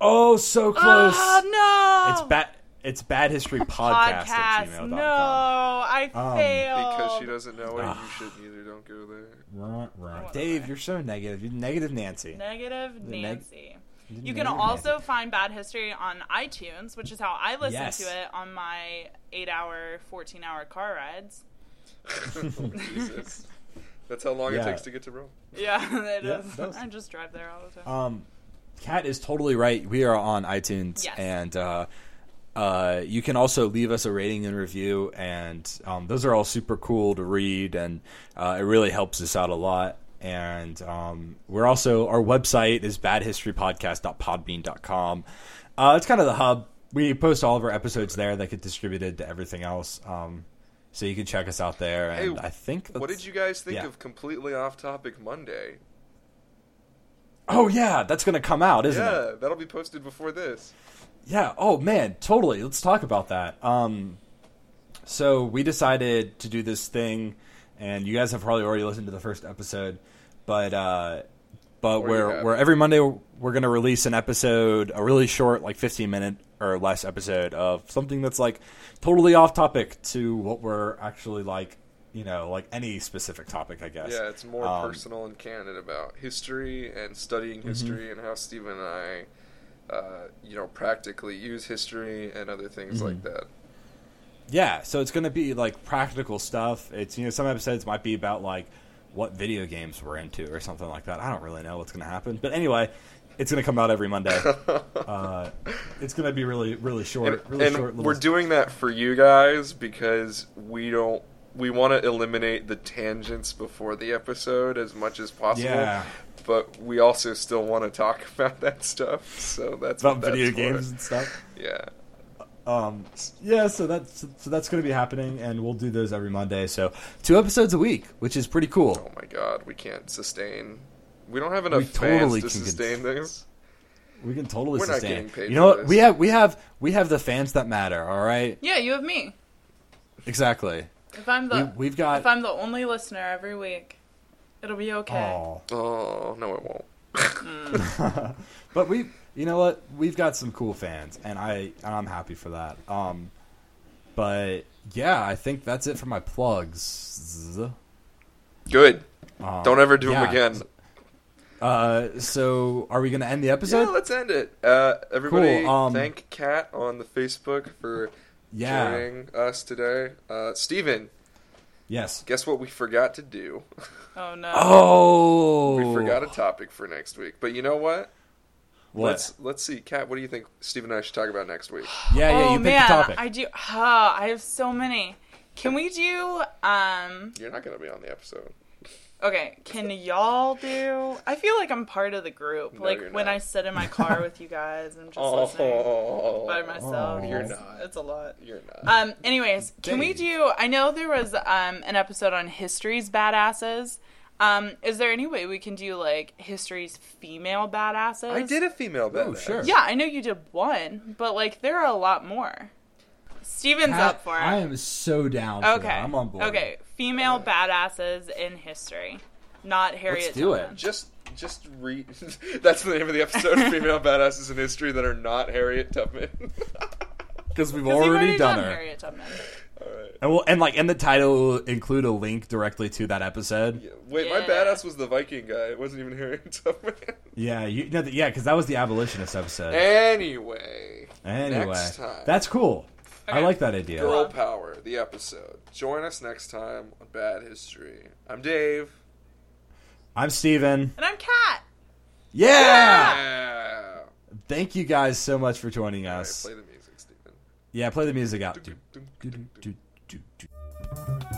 Oh, so close. Oh no! It's bad. It's Bad History Podcast, at podcast. gmail.com. No, I Um, failed. Because she doesn't know it, you shouldn't either. Don't go there. Right, right. Dave, you're so negative. You're negative, Nancy. Negative neg- Nancy. You can also Nancy. find Bad History on iTunes, which is how I listen Yes. to it on my 8 hour, 14 hour car rides. Jesus. That's how long Yeah. it takes to get to Rome. Yeah, it Yeah, is. it. I just drive there all the time. Um, Kat is totally right. We are on iTunes, Yes. and uh, uh, you can also leave us a rating and review, and um, those are all super cool to read, and uh, it really helps us out a lot. And um, we're also our website is badhistorypodcast.podbean.com. Uh, it's kind of the hub. We post all of our episodes there that get distributed to everything else. Um, so you can check us out there. And Hey, I think What did you guys think yeah. of completely off topic Monday? Oh yeah, that's gonna come out, isn't it? yeah, that'll be posted before this. Yeah. Oh man, totally. Let's talk about that. Um, so we decided to do this thing, and you guys have probably already listened to the first episode, but uh, but where where every Monday we're gonna release an episode, a really short, like fifteen minute or less episode of something that's like totally off topic to what we're actually like. You know, like any specific topic, I guess. Yeah, it's more Um, personal and candid about history and studying Mm-hmm. history and how Stephen and I, uh, you know, practically use history and other things Mm-hmm. like that. Yeah, so it's going to be like practical stuff. It's you know some episodes might be about like what video games we're into or something like that. I don't really know what's going to happen, but anyway, it's going to come out every Monday. uh, it's going to be really really short, and really and short. Little we're doing that for you guys because we don't we want to eliminate the tangents before the episode as much as possible. Yeah. But we also still want to talk about that stuff, so that's about what that's video for. games and stuff. Yeah, Um, yeah, so that's so that's going to be happening, and we'll do those every Monday. So two episodes a week, which is pretty cool. Oh my god, we can't sustain. We don't have enough We fans totally to sustain cons- this. We can totally We're not sustain. getting paid you know what? this. We have we have we have the fans that matter. All right, yeah, you have me. exactly. If I'm the we've got. if I'm the only listener every week, it'll be okay. Aw. Oh no, it won't. but we, you know what? We've got some cool fans, and I, and I'm happy for that. Um, but yeah, I think that's it for my plugs. Good. Um, Don't ever do yeah. them again. Uh, so are we gonna end the episode? yeah, let's end it. Uh, everybody, Cool, um, thank Kat on the Facebook for Yeah. joining us today. Uh, Steven, Yes. guess what we forgot to do? Oh no. Oh, we forgot a topic for next week. But you know what? What? Let's let's see, Kat. What do you think Steven and I should talk about next week? yeah, yeah. oh You pick man, the topic. I do. Oh, I have so many. Can we do? Um. You're not going to be on the episode. Okay. Can y'all do? I feel like I'm part of the group. No, like you're when not. I sit in my car with you guys and I'm just listening Oh, by myself. Oh. You're It's- not. It's a lot. You're not. Um. Anyways, can we do? I know there was um an episode on history's badasses. Um. Is there any way we can do like history's female badasses? I did a female badass. Oh, sure. Yeah, I know you did one, but like there are a lot more. Steven's Pat, up for it. I am so down. For okay. that. I'm on board. Okay, female badasses in history, not Harriet. Let's do it. Just just read. That's the name of the episode. female badasses in history that are not Harriet Tubman. Because we've 'Cause you've already, done, her. Harriet Tubman. All right. And we'll and like in the title will include a link directly to that episode. Yeah. Wait, my badass was the Viking guy. It wasn't even Harriet Tubman. Yeah, you know, yeah, because that was the abolitionist episode. anyway, anyway, next time. that's cool. I like that idea. Girl Power, the episode. Join us next time on Bad History. I'm Dave. I'm Steven. And I'm Kat. Yeah! Yeah. Thank you guys so much for joining All right, us. play the music, Steven. yeah, play the music out. Dun, dun, Do, do, dun, dun. do, do, do.